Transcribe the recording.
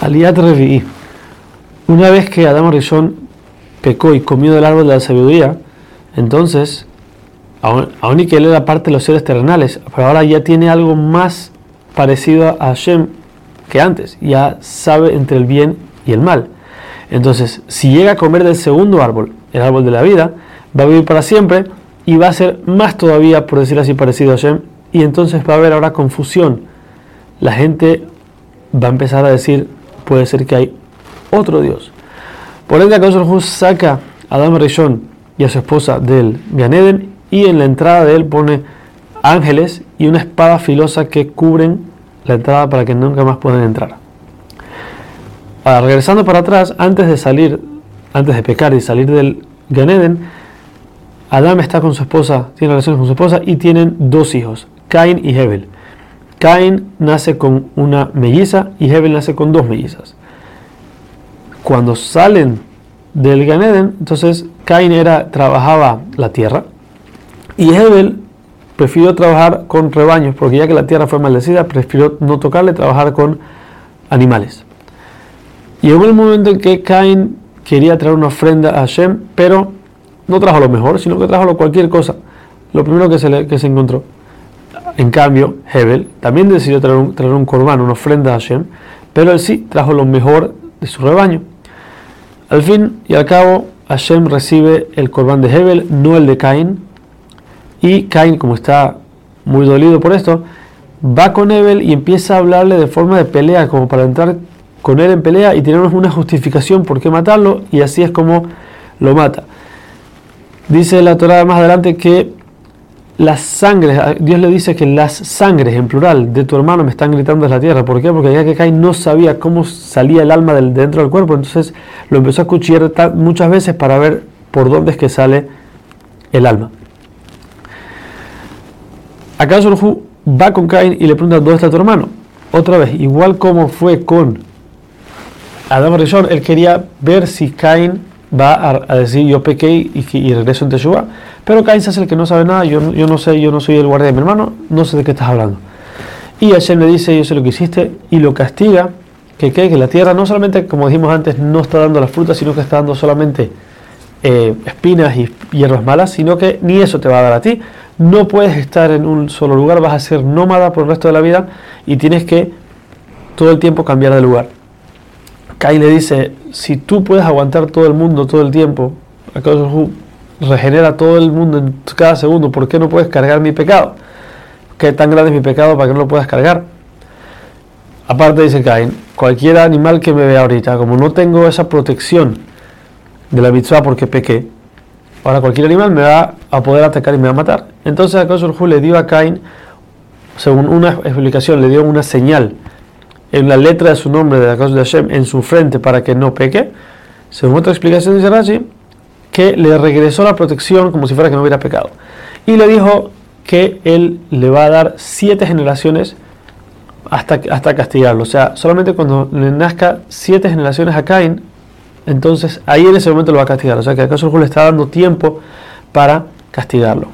Aliat Revi'i. Una vez que Adán Rishon pecó y comió del árbol de la sabiduría, entonces, aún y que él era parte de los seres terrenales, pero ahora ya tiene algo más parecido a Hashem que antes, ya sabe entre el bien y el mal. Entonces, si llega a comer del segundo árbol, el árbol de la vida, va a vivir para siempre y va a ser más todavía, por decir así, parecido a Hashem, y entonces va a haber ahora confusión. La gente va a empezar a decir, puede ser que hay otro Dios. Por ende, Akadosh saca a Adam Rishon y a su esposa del Ganeden y en la entrada de él pone ángeles y una espada filosa que cubren la entrada para que nunca más puedan entrar. Ahora, regresando para atrás, antes de salir, antes de pecar y salir del Ganeden, Adam está con su esposa, tiene relaciones con su esposa y tienen dos hijos, Cain y Hebel. Cain nace con una melliza y Hebel nace con dos mellizas. Cuando salen del Ganeden, entonces Cain era, trabajaba la tierra y Hebel prefirió trabajar con rebaños, porque ya que la tierra fue maldecida, prefirió no tocarle, trabajar con animales. Llegó el momento en que Cain quería traer una ofrenda a Hashem, pero no trajo lo mejor, sino que trajo cualquier cosa, lo primero que se, le, que se encontró. En cambio, Hebel también decidió traer un, corbán, una ofrenda a Hashem, pero él sí trajo lo mejor de su rebaño. Al fin y al cabo, Hashem recibe el corbán de Hebel, no el de Cain, y Cain, como está muy dolido por esto, va con Hebel y empieza a hablarle de forma de pelea, como para entrar con él en pelea y tener una justificación por qué matarlo, y así es como lo mata. Dice la Torah más adelante que las sangres, Dios le dice que las sangres en plural de tu hermano me están gritando desde la tierra. ¿Por qué? Porque ya que Cain no sabía cómo salía el alma del, dentro del cuerpo, entonces lo empezó a cuchillar muchas veces para ver por dónde es que sale el alma. Acá Surju va con Cain y le pregunta dónde está tu hermano. Otra vez, igual como fue con Adam Rishon, él quería ver si Cain va a, decir yo pequé y, regreso en Teshuvah. Pero se hace el que no sabe nada, yo, yo no sé, yo no soy el guardia de mi hermano, no sé de qué estás hablando. Y Hashem le dice, yo sé lo que hiciste, y lo castiga, que, que, que la tierra no solamente, como dijimos antes, no está dando las frutas, sino que está dando solamente eh, espinas y hierbas malas, sino que ni eso te va a dar a ti. No puedes estar en un solo lugar, vas a ser nómada por el resto de la vida y tienes que todo el tiempo cambiar de lugar. Cain le dice, si tú puedes aguantar todo el mundo todo el tiempo, regenera todo el mundo en cada segundo, ¿por qué no puedes cargar mi pecado? ¿Qué tan grande es mi pecado para que no lo puedas cargar? Aparte dice Cain, cualquier animal que me vea ahorita, como no tengo esa protección de la mitzvah porque pequé, ahora cualquier animal me va a poder atacar y me va a matar. Entonces Akash le dio a Cain, según una explicación, le dio una señal en la letra de su nombre de la casa de Hashem en su frente para que no peque. Según otra explicación dice Rashi, que le regresó la protección como si fuera que no hubiera pecado. Y le dijo que él le va a dar siete generaciones hasta, hasta castigarlo. O sea, solamente cuando le nazca siete generaciones a Cain, entonces ahí en ese momento lo va a castigar. O sea que acaso le está dando tiempo para castigarlo.